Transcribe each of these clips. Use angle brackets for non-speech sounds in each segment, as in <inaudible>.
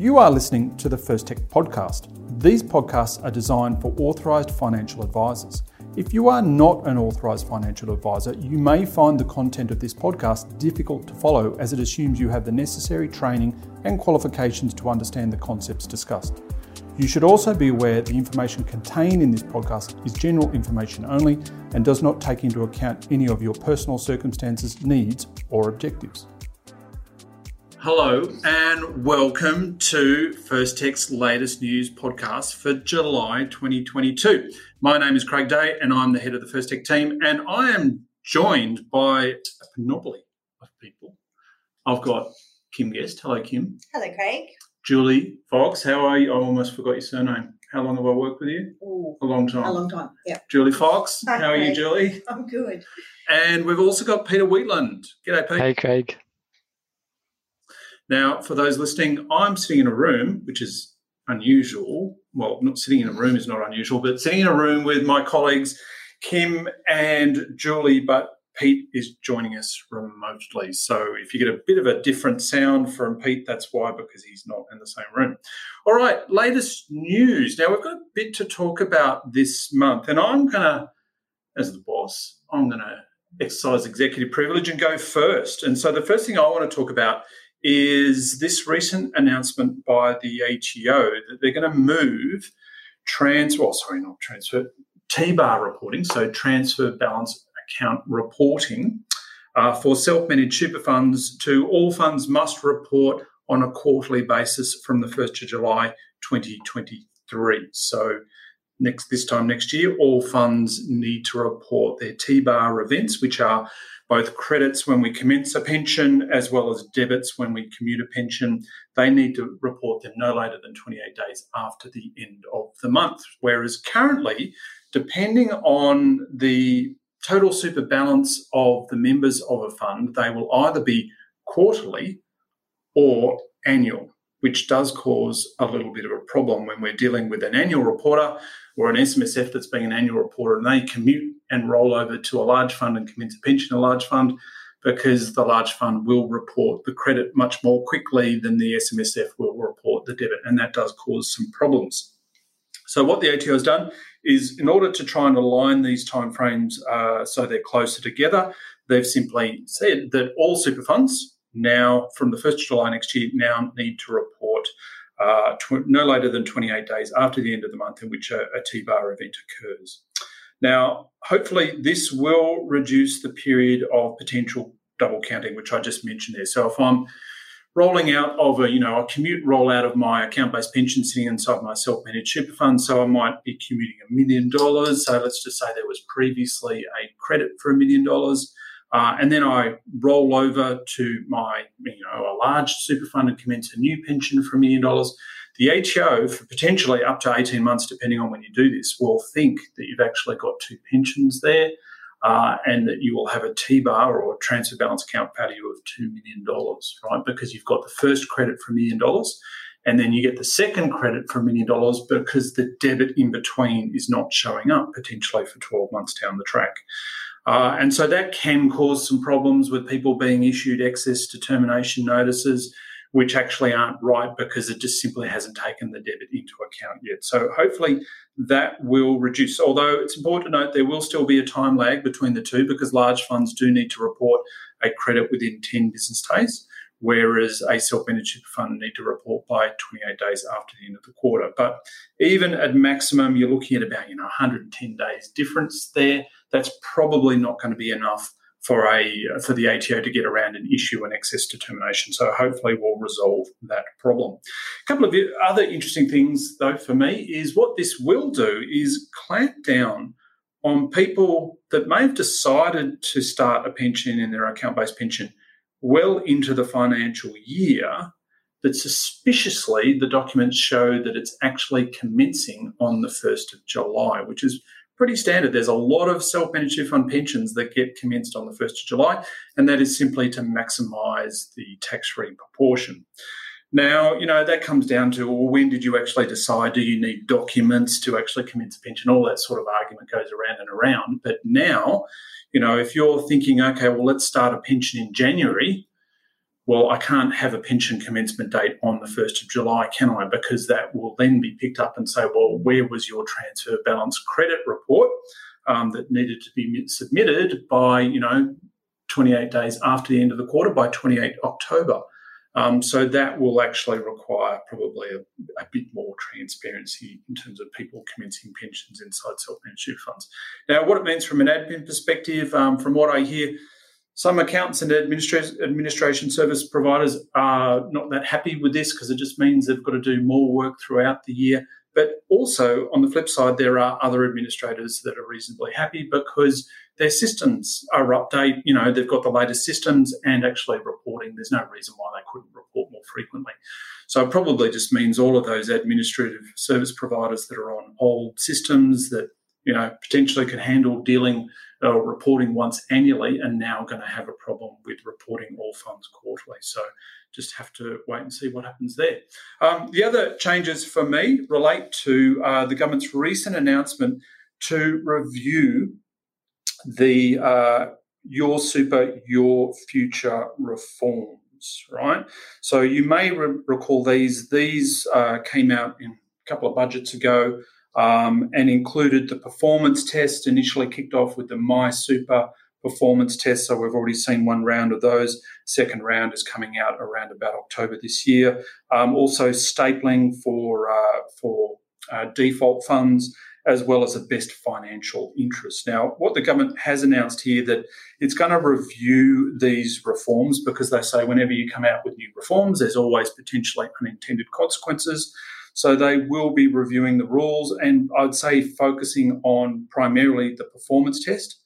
You are listening to the First Tech podcast. These podcasts are designed for authorised financial advisors. If you are not an authorised financial advisor, you may find the content of this podcast difficult to follow as it assumes you have the necessary training and qualifications to understand the concepts discussed. You should also be aware the information contained in this podcast is general information only and does not take into account any of your personal circumstances, needs, or objectives. Hello and welcome to First Tech's latest news podcast for July 2022. My name is Craig Day and I'm the head of the First Tech team, and I am joined by a panoply of people. I've got Kim Guest. Hello, Kim. Hello, Craig. Julie Fox. How are you? I almost forgot your surname. How long have I worked with you? Ooh, A long time. a long time. Yeah. Julie Fox. Hi, How are you, Julie? <laughs> I'm good. And we've also got Peter Wheatland. G'day, Pete. Hey, Craig. Now, for those listening, I'm sitting in a room, which is unusual. Well, not sitting in a room is not unusual, but sitting in a room with my colleagues, Kim and Julie, but Pete is joining us remotely. So if you get a bit of a different sound from Pete, that's why, because he's not in the same room. All right, latest news. Now, we've got a bit to talk about this month, and I'm going to, as the boss, I'm going to exercise executive privilege and go first. And so the first thing I want to talk about is this recent announcement by the ATO that they're going to move trans, well, sorry, not transfer, TBAR reporting, so transfer balance account reporting uh, for self-managed super funds to all funds must report on a quarterly basis from the 1st of July 2023. So next this time next year, all funds need to report their TBAR events, which are both credits when we commence a pension as well as debits when we commute a pension. They need to report them no later than 28 days after the end of the month. Whereas currently, depending on the total super balance of the members of a fund, they will either be quarterly or annual, which does cause a little bit of a problem when we're dealing with an annual reporter or an SMSF that's being an annual reporter and they commute and roll over to a large fund and commence a pension a large fund because the large fund will report the credit much more quickly than the SMSF will report the debit, and that does cause some problems. So, what the ATO has done is, in order to try and align these timeframes uh, so they're closer together, they've simply said that all super funds now, from the 1st of July next year, now need to report uh, tw- no later than 28 days after the end of the month in which a, a TBAR event occurs. Now, hopefully, this will reduce the period of potential double counting, which I just mentioned there. So, if I'm rolling out of a, you know, a commute rollout of my account-based pension sitting inside my self-managed super fund, so I might be commuting a million dollars. So let's just say there was previously a credit for a million dollars. Uh, and then I roll over to my, you know, a large super fund and commence a new pension for a million dollars. The ATO, for potentially up to 18 months, depending on when you do this, will think that you've actually got two pensions there uh, and that you will have a TBAR or transfer balance account value of $2 million, right? Because you've got the first credit for a million dollars and then you get the second credit for a million dollars because the debit in between is not showing up potentially for 12 months down the track. Uh, and so that can cause some problems with people being issued excess determination notices, which actually aren't right because it just simply hasn't taken the debit into account yet. So hopefully that will reduce. Although it's important to note there will still be a time lag between the two because large funds do need to report a credit within 10 business days, whereas a self-managed fund need to report by 28 days after the end of the quarter. But even at maximum, you're looking at about you know 110 days difference there. That's probably not going to be enough for a for the ATO to get around and issue an excess determination. So hopefully we'll resolve that problem. A couple of other interesting things though for me is what this will do is clamp down on people that may have decided to start a pension in their account-based pension well into the financial year that suspiciously the documents show that it's actually commencing on the 1st of July, which is pretty standard. There's a lot of self-managed super fund pensions that get commenced on the 1st of July, and that is simply to maximise the tax-free proportion. Now, you know, that comes down to, well, when did you actually decide? Do you need documents to actually commence a pension? All that sort of argument goes around and around. But now, you know, if you're thinking, okay, well, let's start a pension in January, well, I can't have a pension commencement date on the 1st of July, can I? Because that will then be picked up and say, well, where was your transfer balance credit report um, that needed to be submitted by, you know, 28 days after the end of the quarter by 28 October. Um, so that will actually require probably a, a, bit more transparency in terms of people commencing pensions inside self-managed funds. Now, what it means from an admin perspective, um, from what I hear, some accountants and administration, administration service providers are not that happy with this because it just means they've got to do more work throughout the year. But also, on the flip side, there are other administrators that are reasonably happy because their systems are updated. You know, they've got the latest systems and actually reporting. There's no reason why they couldn't report more frequently. So it probably just means all of those administrative service providers that are on old systems that, you know, potentially can handle dealing uh, reporting once annually are now going to have a problem with reporting all funds quarterly. So just have to wait and see what happens there. Um, the other changes for me relate to uh, the government's recent announcement to review the uh, Your Super, Your Future reforms. Right, so you may re- recall these. These uh, came out in a couple of budgets ago um, and included the performance test. Initially kicked off with the MySuper performance test. So we've already seen one round of those. Second round is coming out around about October this year. Um, also stapling for uh, for uh, default funds as well as a best financial interest. Now, what the government has announced here that it's going to review these reforms because they say whenever you come out with new reforms, there's always potentially unintended consequences. So they will be reviewing the rules and I'd say focusing on primarily the performance test.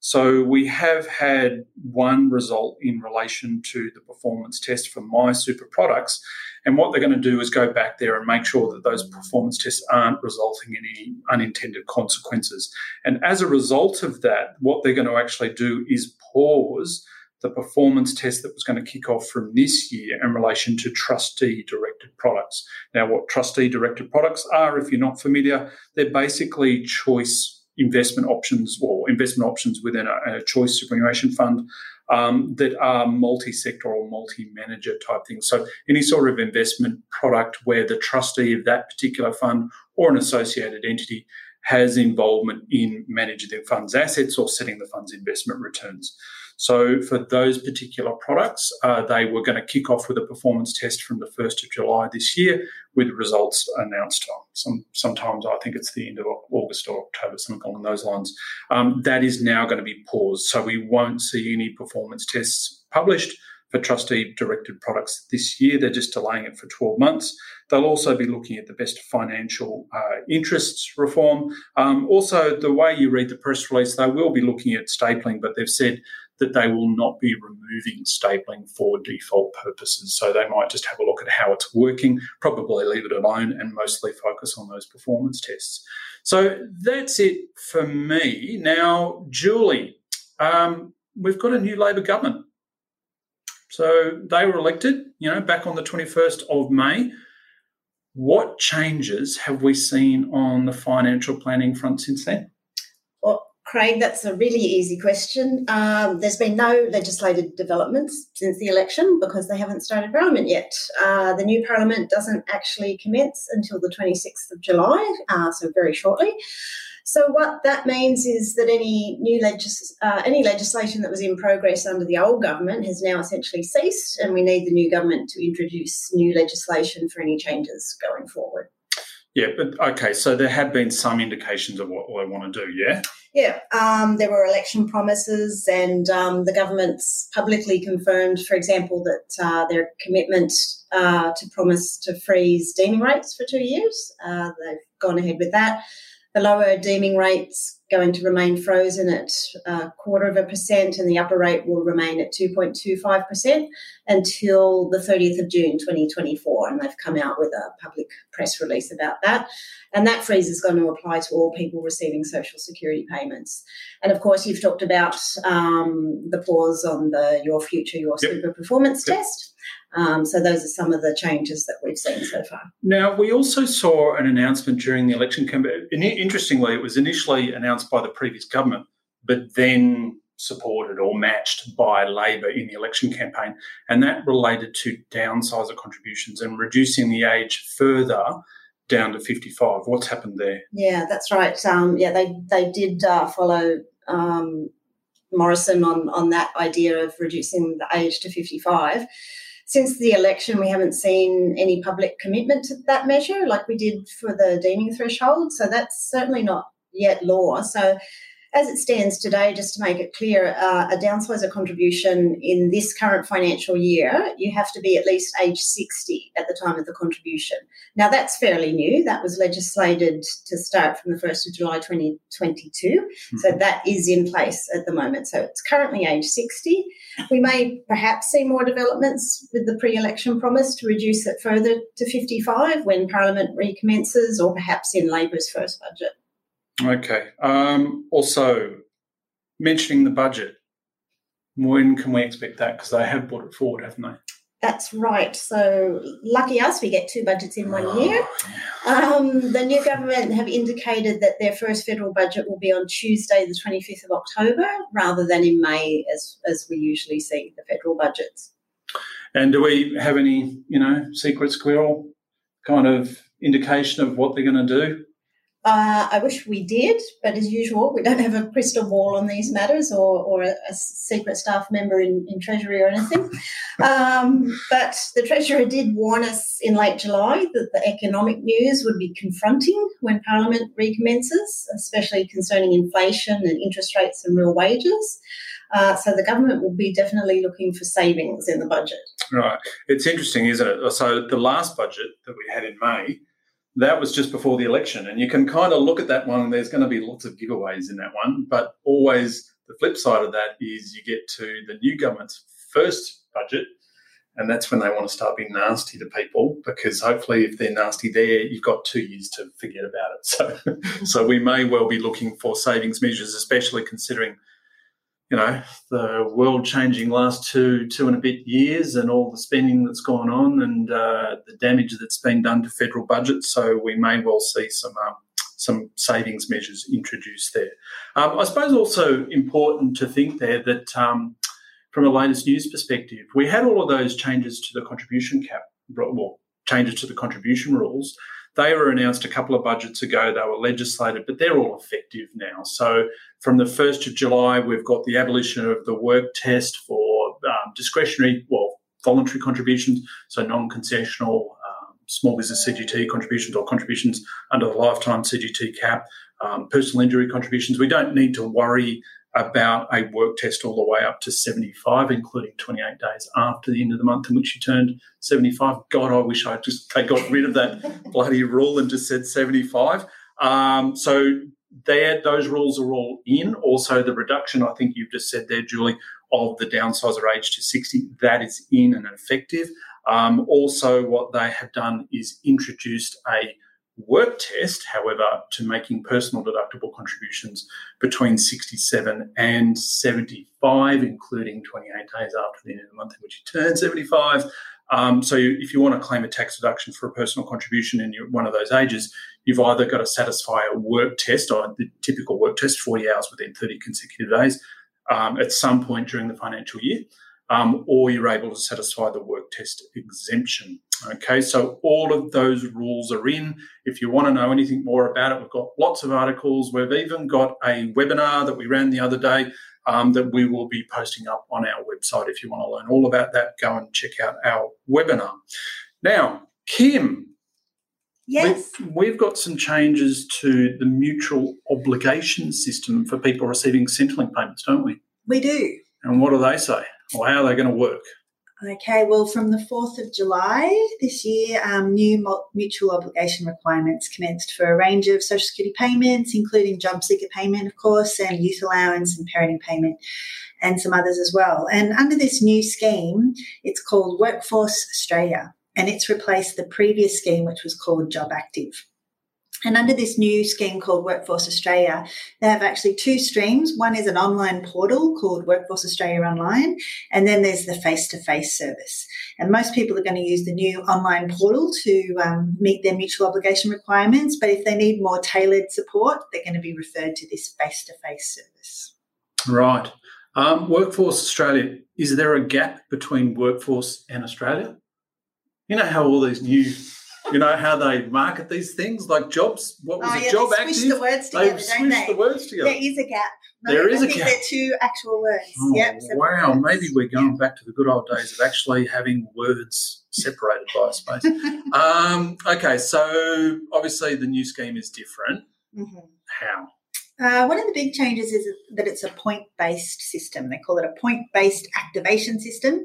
So we have had one result in relation to the performance test for my super products. And what they're going to do is go back there and make sure that those performance tests aren't resulting in any unintended consequences. And as a result of that, what they're going to actually do is pause the performance test that was going to kick off from this year in relation to trustee directed products. Now, what trustee directed products are, if you're not familiar, they're basically choice investment options or investment options within a, a choice superannuation fund um, that are multi-sector or multi-manager type things. So any sort of investment product where the trustee of that particular fund or an associated entity has involvement in managing the fund's assets or setting the fund's investment returns. So for those particular products, uh, they were going to kick off with a performance test from the 1st of July this year with results announced some, sometimes I think it's the end of August or October, something along those lines. Um, that is now going to be paused. So we won't see any performance tests published for trustee directed products this year. They're just delaying it for 12 months. They'll also be looking at the best financial uh, interests reform. Um, also, the way you read the press release, they will be looking at stapling, but they've said that they will not be removing stapling for default purposes. So they might just have a look at how it's working, probably leave it alone, and mostly focus on those performance tests. So that's it for me. Now, Julie, um, we've got a new Labor government. So they were elected, you know, back on the 21st of May. What changes have we seen on the financial planning front since then? Craig, that's a really easy question. Um, there's been no legislative developments since the election because they haven't started Parliament yet. Uh, the new Parliament doesn't actually commence until the 26th of July, uh, so very shortly. So what that means is that any new legis- uh, any legislation that was in progress under the old government has now essentially ceased, and we need the new government to introduce new legislation for any changes going forward. Yeah, but okay, so there have been some indications of what they want to do, yeah? Yeah, um, there were election promises, and um, the government's publicly confirmed, for example, that uh, their commitment uh, to promise to freeze deeming rates for two years. Uh, they've gone ahead with that. The lower deeming rates going to remain frozen at a quarter of a percent, and the upper rate will remain at 2.25% until the 30th of June 2024. And they've come out with a public press release about that. And that freeze is going to apply to all people receiving social security payments. And of course, you've talked about um, the pause on the Your Future, Your yep. Super performance yep. test. Um, so those are some of the changes that we've seen so far. Now, we also saw an announcement during the election campaign. Interestingly, it was initially announced by the previous government, but then supported or matched by Labor in the election campaign, and that related to downsizer contributions and reducing the age further down to 55. What's happened there? Yeah, that's right. Um, yeah, they they did uh, follow um, Morrison on on that idea of reducing the age to 55. Since the election, we haven't seen any public commitment to that measure like we did for the deeming threshold. So that's certainly not yet law. So as it stands today, just to make it clear, uh, a downsizer contribution in this current financial year, you have to be at least age 60 at the time of the contribution. Now, that's fairly new. That was legislated to start from the 1st of July 2022. Mm-hmm. So that is in place at the moment. So it's currently age 60. We may perhaps see more developments with the pre election promise to reduce it further to 55 when Parliament recommences, or perhaps in Labor's first budget. Okay. Um, also, mentioning the budget, when can we expect that? Because they have brought it forward, haven't they? That's right. So, lucky us, we get two budgets in one oh, year. Um, the new government have indicated that their first federal budget will be on Tuesday, the 25th of October, rather than in May, as, as we usually see the federal budgets. And do we have any, you know, secret squirrel kind of indication of what they're going to do? Uh, I wish we did, but as usual, we don't have a crystal ball on these matters or, or a, a secret staff member in, in Treasury or anything. Um, but the Treasurer did warn us in late July that the economic news would be confronting when Parliament recommences, especially concerning inflation and interest rates and real wages. Uh, so the government will be definitely looking for savings in the budget. Right. It's interesting, isn't it? So the last budget that we had in May that was just before the election. And you can kind of look at that one, there's going to be lots of giveaways in that one. But always the flip side of that is you get to the new government's first budget, and that's when they want to start being nasty to people because hopefully, if they're nasty there, you've got two years to forget about it. <laughs> So, so we may well be looking for savings measures, especially considering you know the world changing last two two and a bit years and all the spending that's gone on and uh, the damage that's been done to federal budgets. So we may well see some um, some savings measures introduced there. Um, I suppose also important to think there that um, from a latest news perspective, we had all of those changes to the contribution cap, well, changes to the contribution rules. They were announced a couple of budgets ago. They were legislated, but they're all effective now. So from the 1st of July, we've got the abolition of the work test for um, discretionary, well, voluntary contributions, so non concessional um, small business CGT contributions or contributions under the lifetime CGT cap, um, personal injury contributions. We don't need to worry about a work test all the way up to 75, including 28 days after the end of the month in which you turned 75. God, I wish I just they got rid of that <laughs> bloody rule and just said 75. Um, so there, those rules are all in. Also, the reduction, I think you've just said there, Julie, of the downsizer age to 60, that is in and effective. Um, also, what they have done is introduced a work test, however, to making personal deductible contributions between 67 and 75, including 28 days after the end of the month in which you turn 75. Um, so if you want to claim a tax deduction for a personal contribution you're one of those ages, you've either got to satisfy a work test or the typical work test, 40 hours within 30 consecutive days, um, at some point during the financial year, um, or you're able to satisfy the work test exemption. Okay, so all of those rules are in. If you want to know anything more about it, we've got lots of articles. We've even got a webinar that we ran the other day um, that we will be posting up on our website. If you want to learn all about that, go and check out our webinar. Now, Kim. Yes. We've, we've got some changes to the mutual obligation system for people receiving Centrelink payments, don't we? We do. And what do they say? Or how are they going to work? Okay, well, from the 4th of July this year, um, new mutual obligation requirements commenced for a range of social security payments, including job seeker payment, of course, and youth allowance and parenting payment, and some others as well. And under this new scheme, it's called Workforce Australia, and it's replaced the previous scheme, which was called Job Active. And under this new scheme called Workforce Australia, they have actually two streams. One is an online portal called Workforce Australia Online, and then there's the face to face service. And most people are going to use the new online portal to um, meet their mutual obligation requirements. But if they need more tailored support, they're going to be referred to this face to face service. Right. Um, Workforce Australia, is there a gap between Workforce and Australia? You know how all these new, you know how they market these things like jobs. What was Oh, it? yeah, Job active. the words together, They've don't they? the words together. There is a gap. No, There is I a gap. They're two actual words. Oh, yep. wow, words. maybe we're going back to the good old days of actually having words separated by a space. <laughs> um, okay, so obviously the new scheme is different. Mhm. How? Uh, one of the big changes is that it's a point based system. They call it a point based activation system.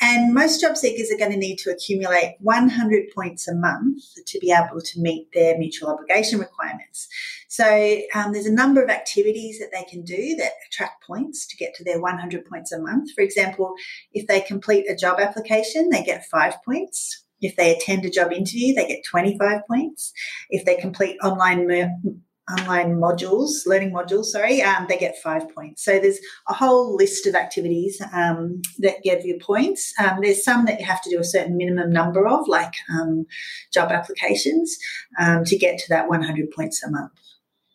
And most job seekers are going to need to accumulate 100 points a month to be able to meet their mutual obligation requirements. So um, there's a number of activities that they can do that attract points to get to their 100 points a month. For example, if they complete a job application, they get five points. If they attend a job interview, they get 25 points. If they complete online mer- online modules, learning modules, sorry, um, they get five points. So there's a whole list of activities um, that give you points. Um, there's some that you have to do a certain minimum number of, like um, job applications, um, to get to that 100 points a month.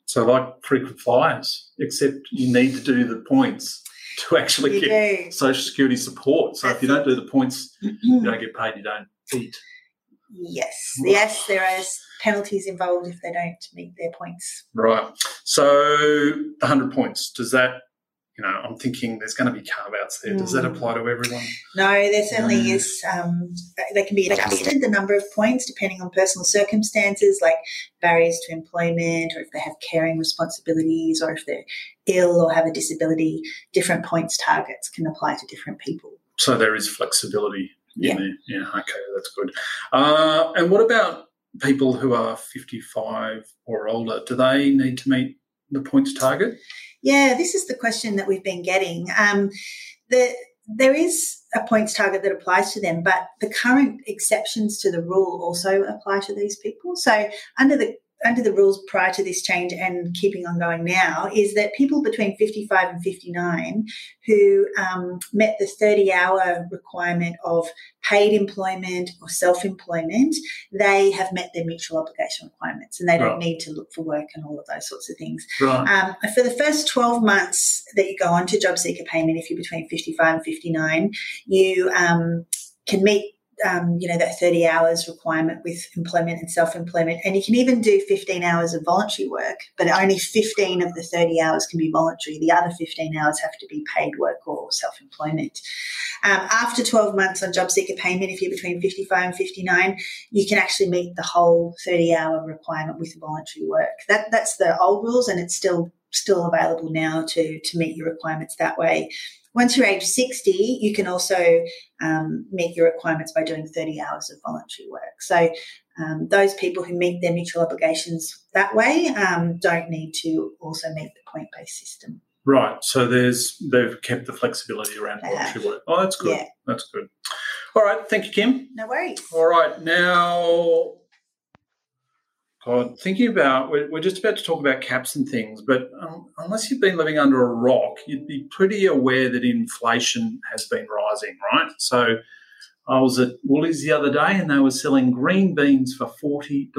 So, like frequent flyers, except you need to do the points to actually You get do. social security support. So, if you don't do the points, you <clears throat> don't get paid, you don't eat. Yes, yes, there are penalties involved if they don't meet their points. Right. So, the 100 points, does that, you know, I'm thinking there's going to be carve outs there. Does that Mm. apply to everyone? No, there certainly Mm. is. Um, they can be adjusted, the number of points, depending on personal circumstances, like barriers to employment, or if they have caring responsibilities, or if they're ill or have a disability. Different points targets can apply to different people. So, there is flexibility Yeah. in there. Yeah, okay, that's good. Uh, and what about people who are 55 or older? Do they need to meet the points target? Yeah, this is the question that we've been getting. Um, the, there is a points target that applies to them, but the current exceptions to the rule also apply to these people. So under the under the rules prior to this change and keeping on going now is that people between 55 and 59 who um, met the 30 hour requirement of paid employment or self employment, they have met their mutual obligation requirements and they don't Right. need to look for work and all of those sorts of things. Right. Um, for the first 12 months that you go on to job seeker payment, if you're between 55 and 59, you um, can meet um, you know that 30 hours requirement with employment and self-employment. And you can even do 15 hours of voluntary work but only 15 of the 30 hours can be voluntary. The other 15 hours have to be paid work or self-employment. Um, after 12 months on job seeker payment if you're between 55 and 59 you can actually meet the whole 30 hour requirement with voluntary work. That that's the old rules and it's still still available now to to meet your requirements that way once you're age 60, you can also um, meet your requirements by doing 30 hours of voluntary work. So, um, those people who meet their mutual obligations that way um, don't need to also meet the point based system. Right. So there's they've kept the flexibility around They voluntary work. Oh, that's good. Yeah. That's good. All right. Thank you, Kim. No worries. All right. Now, God, thinking about we're, we're just about to talk about caps and things, but um, unless you've been living under a rock, you'd be pretty aware that inflation has been rising, right? So. I was at Woolies the other day and they were selling green beans for $40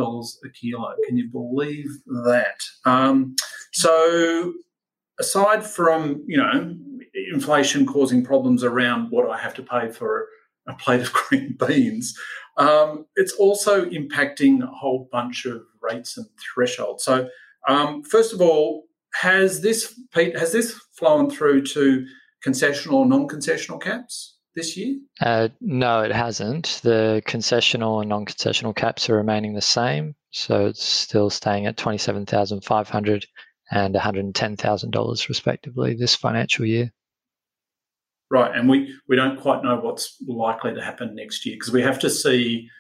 a kilo. Can you believe that? Um, so, aside from, you know, inflation causing problems around what I have to pay for a plate of <laughs> green beans, um, it's also impacting a whole bunch of rates and thresholds. So, um, first of all, has this Pete has this flown through to concessional or non-concessional caps this year? Uh, no, it hasn't. The concessional and non-concessional caps are remaining the same, so it's still staying at twenty-seven thousand five hundred and one hundred and ten thousand dollars, respectively, this financial year. Right, and we, we don't quite know what's likely to happen next year because we have to see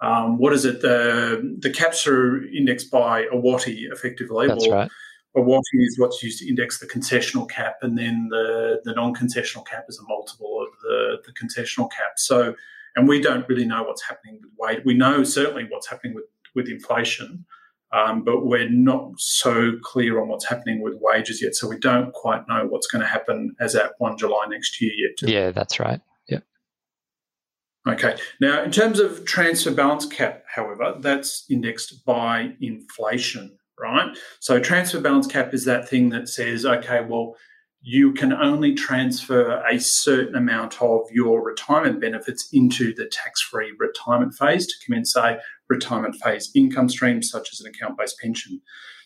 um, what is it the the caps are indexed by AWOTE effectively. That's right. AWOTE is what's used to index the concessional cap, and then the the non concessional cap is a multiple of the the concessional cap. So, and we don't really know what's happening with wage. We know certainly what's happening with with inflation. Um, but we're not so clear on what's happening with wages yet, so we don't quite know what's going to happen as at one July next year yet. Yeah, that's right. Yep. Okay. Now, in terms of transfer balance cap, however, that's indexed by inflation, right? So, transfer balance cap is that thing that says, okay, well, you can only transfer a certain amount of your retirement benefits into the tax free retirement phase to commence a retirement phase income streams, such as an account based pension.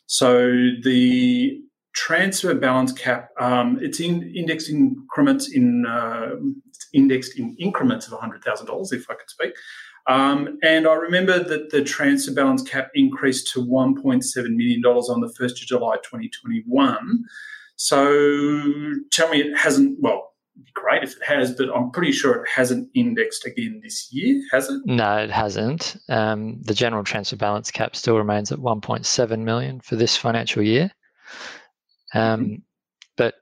So the transfer balance cap, um, it's in indexed increments in uh, indexed in increments of $100,000, if I could speak. Um, and I remember that the transfer balance cap increased to $1.7 million on the 1st of July 2021. So tell me it hasn't, well, great if it has, but I'm pretty sure it hasn't indexed again this year, has it? No, it hasn't. Um, the general transfer balance cap still remains at 1.7 million for this financial year. Um, mm-hmm. But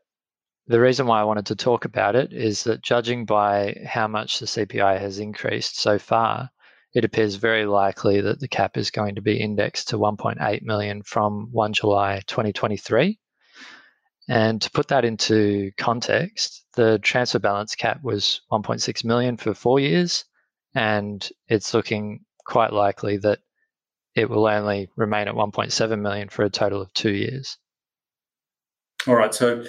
the reason why I wanted to talk about it is that judging by how much the CPI has increased so far, it appears very likely that the cap is going to be indexed to 1.8 million from 1 July 2023. And to put that into context, the transfer balance cap was 1.6 million for four years, and it's looking quite likely that it will only remain at 1.7 million for a total of two years. All right, so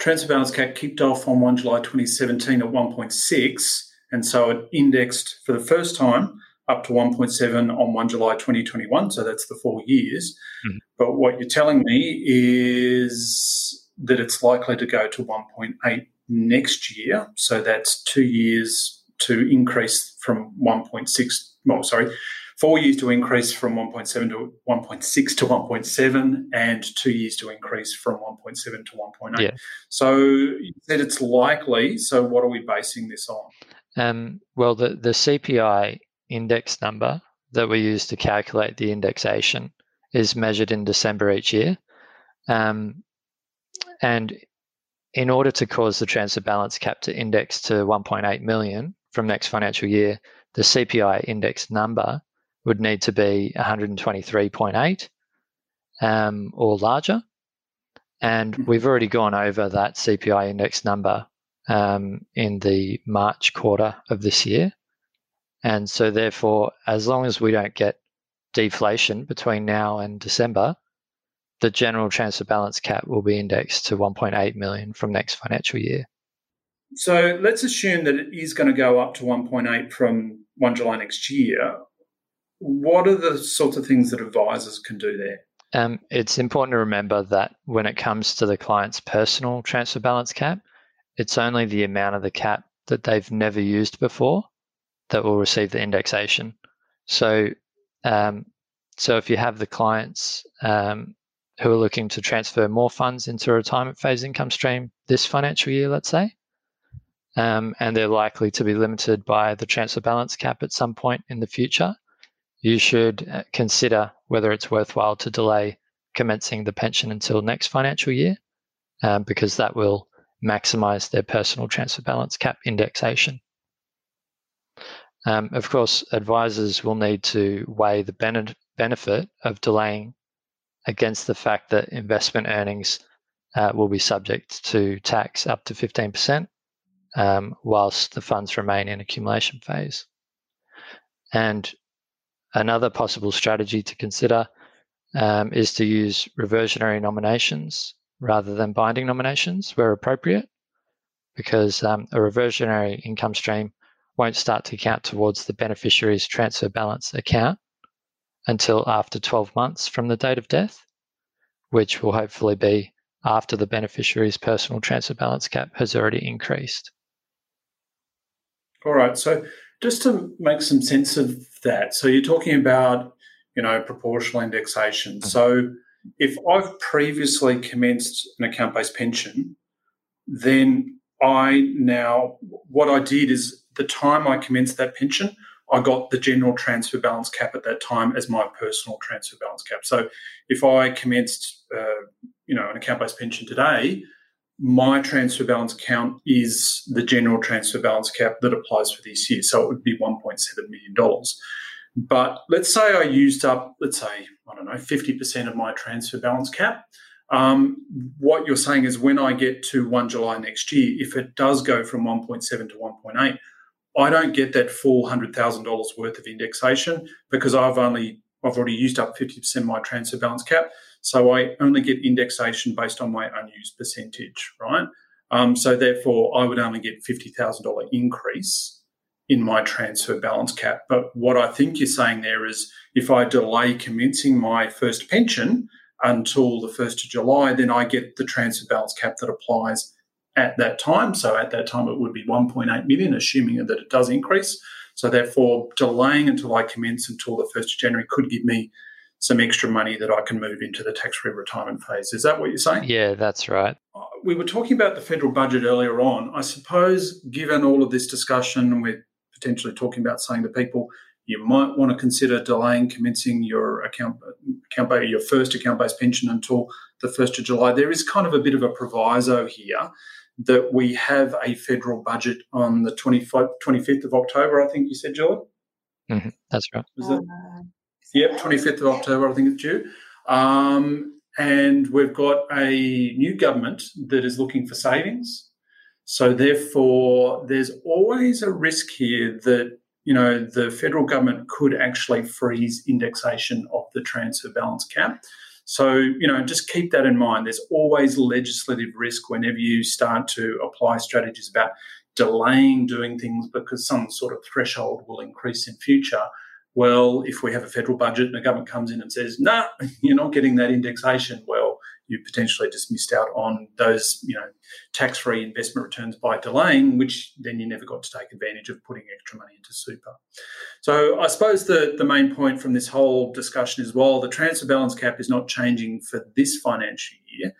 transfer balance cap kicked off on 1 July 2017 at 1.6, and so it indexed for the first time up to 1.7 on 1 July 2021, so that's the four years. Mm-hmm. But what you're telling me is that it's likely to go to 1.8 next year. So that's two years to increase from 1.6, well, sorry, four years to increase from 1.7 to 1.6 to 1.7, and two years to increase from 1.7 to 1.8. Yeah. So you said it's likely. So what are we basing this on? Um, well, the, the CPI index number that we use to calculate the indexation is measured in December each year. Um, and in order to cause the transfer balance cap to index to 1.8 million from next financial year, the CPI index number would need to be 123.8 um, or larger. And mm-hmm. we've already gone over that CPI index number um, in the March quarter of this year. And so, therefore, as long as we don't get deflation between now and December, the general transfer balance cap will be indexed to 1.8 million from next financial year. So let's assume that it is going to go up to 1.8 from 1 July next year. What are the sorts of things that advisors can do there? Um, it's important to remember that when it comes to the client's personal transfer balance cap, it's only the amount of the cap that they've never used before that will receive the indexation. So, um, so if you have the clients um, who are looking to transfer more funds into a retirement phase income stream this financial year, let's say. Um, and they're likely to be limited by the transfer balance cap at some point in the future, you should uh, consider whether it's worthwhile to delay commencing the pension until next financial year, um, because that will maximize their personal transfer balance cap indexation. Um, of course, advisors will need to weigh the benefit of delaying against the fact that investment earnings uh, will be subject to tax up to 15%, um, whilst the funds remain in accumulation phase. And another possible strategy to consider um, is to use reversionary nominations rather than binding nominations where appropriate, because um, a reversionary income stream won't start to count towards the beneficiary's transfer balance account until after 12 months from the date of death, which will hopefully be after the beneficiary's personal transfer balance cap has already increased. All right. So just to make some sense of that, so you're talking about, you know, proportional indexation. Mm-hmm. So if I've previously commenced an account-based pension, then I now what I did is the time I commenced that pension, I got the general transfer balance cap at that time as my personal transfer balance cap. So if I commenced, uh, you know, an account-based pension today, my transfer balance account is the general transfer balance cap that applies for this year. So it would be $1.7 million. But let's say I used up, let's say, I don't know, 50% of my transfer balance cap. Um, what you're saying is when I get to 1 July next year, if it does go from 1.7 to 1.8, I don't get that full $100,000 worth of indexation because I've only I've already used up 50% of my transfer balance cap. So I only get indexation based on my unused percentage, right? Um, so therefore, I would only get $50,000 increase in my transfer balance cap. But what I think you're saying there is if I delay commencing my first pension until the 1st of July, then I get the transfer balance cap that applies at that time. So at that time, it would be 1.8 million, assuming that it does increase. So therefore, delaying until I commence until the 1st of January could give me some extra money that I can move into the tax free retirement phase. Is that what you're saying? Yeah, that's right. Uh, we were talking about the federal budget earlier on. I suppose, given all of this discussion, we're potentially talking about saying to people, you might want to consider delaying commencing your account, account your first account based pension until the 1st of July. There is kind of a bit of a proviso here that we have a federal budget on the 25th of October, I think you said, Julie? Mm-hmm. That's right. Is it? Uh, yep, 25th of October, I think it's due. Um, and we've got a new government that is looking for savings. So, therefore, there's always a risk here that you know the federal government could actually freeze indexation of the transfer balance cap. So, you know, just keep that in mind. There's always legislative risk whenever you start to apply strategies about delaying doing things because some sort of threshold will increase in future. Well, if we have a federal budget and the government comes in and says, no, nah, <laughs> you're not getting that indexation, well, you potentially just missed out on those, you know, tax-free investment returns by delaying, which then you never got to take advantage of putting extra money into super. So I suppose the, the main point from this whole discussion is while the transfer balance cap is not changing for this financial year,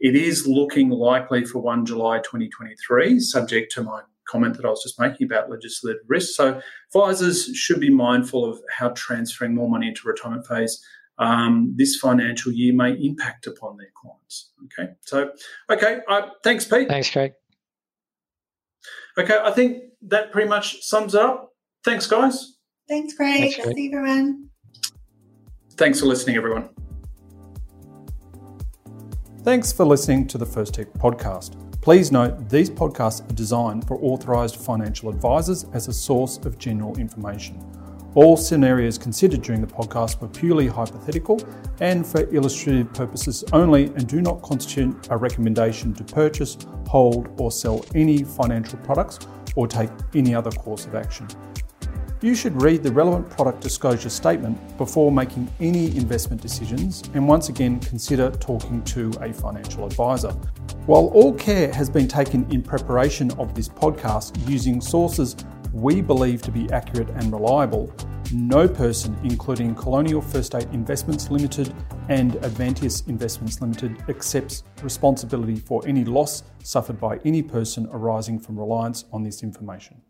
it is looking likely for 1 July 2023, subject to my comment that I was just making about legislative risk. So advisors should be mindful of how transferring more money into retirement phase um, this financial year may impact upon their clients. Okay, so okay, uh, thanks, Pete. Thanks, Craig. Okay, I think that pretty much sums it up. Thanks, guys. Thanks, Craig. Thanks, Craig. See you, everyone. Thanks for listening, everyone. Thanks for listening to the First Tech podcast. Please note these podcasts are designed for authorised financial advisors as a source of general information. All scenarios considered during the podcast were purely hypothetical and for illustrative purposes only and do not constitute a recommendation to purchase, hold, or sell any financial products or take any other course of action. You should read the relevant product disclosure statement before making any investment decisions and once again consider talking to a financial advisor. While all care has been taken in preparation of this podcast using sources we believe to be accurate and reliable, no person, including Colonial First State Investments Limited and Avanteos Investments Limited, accepts responsibility for any loss suffered by any person arising from reliance on this information.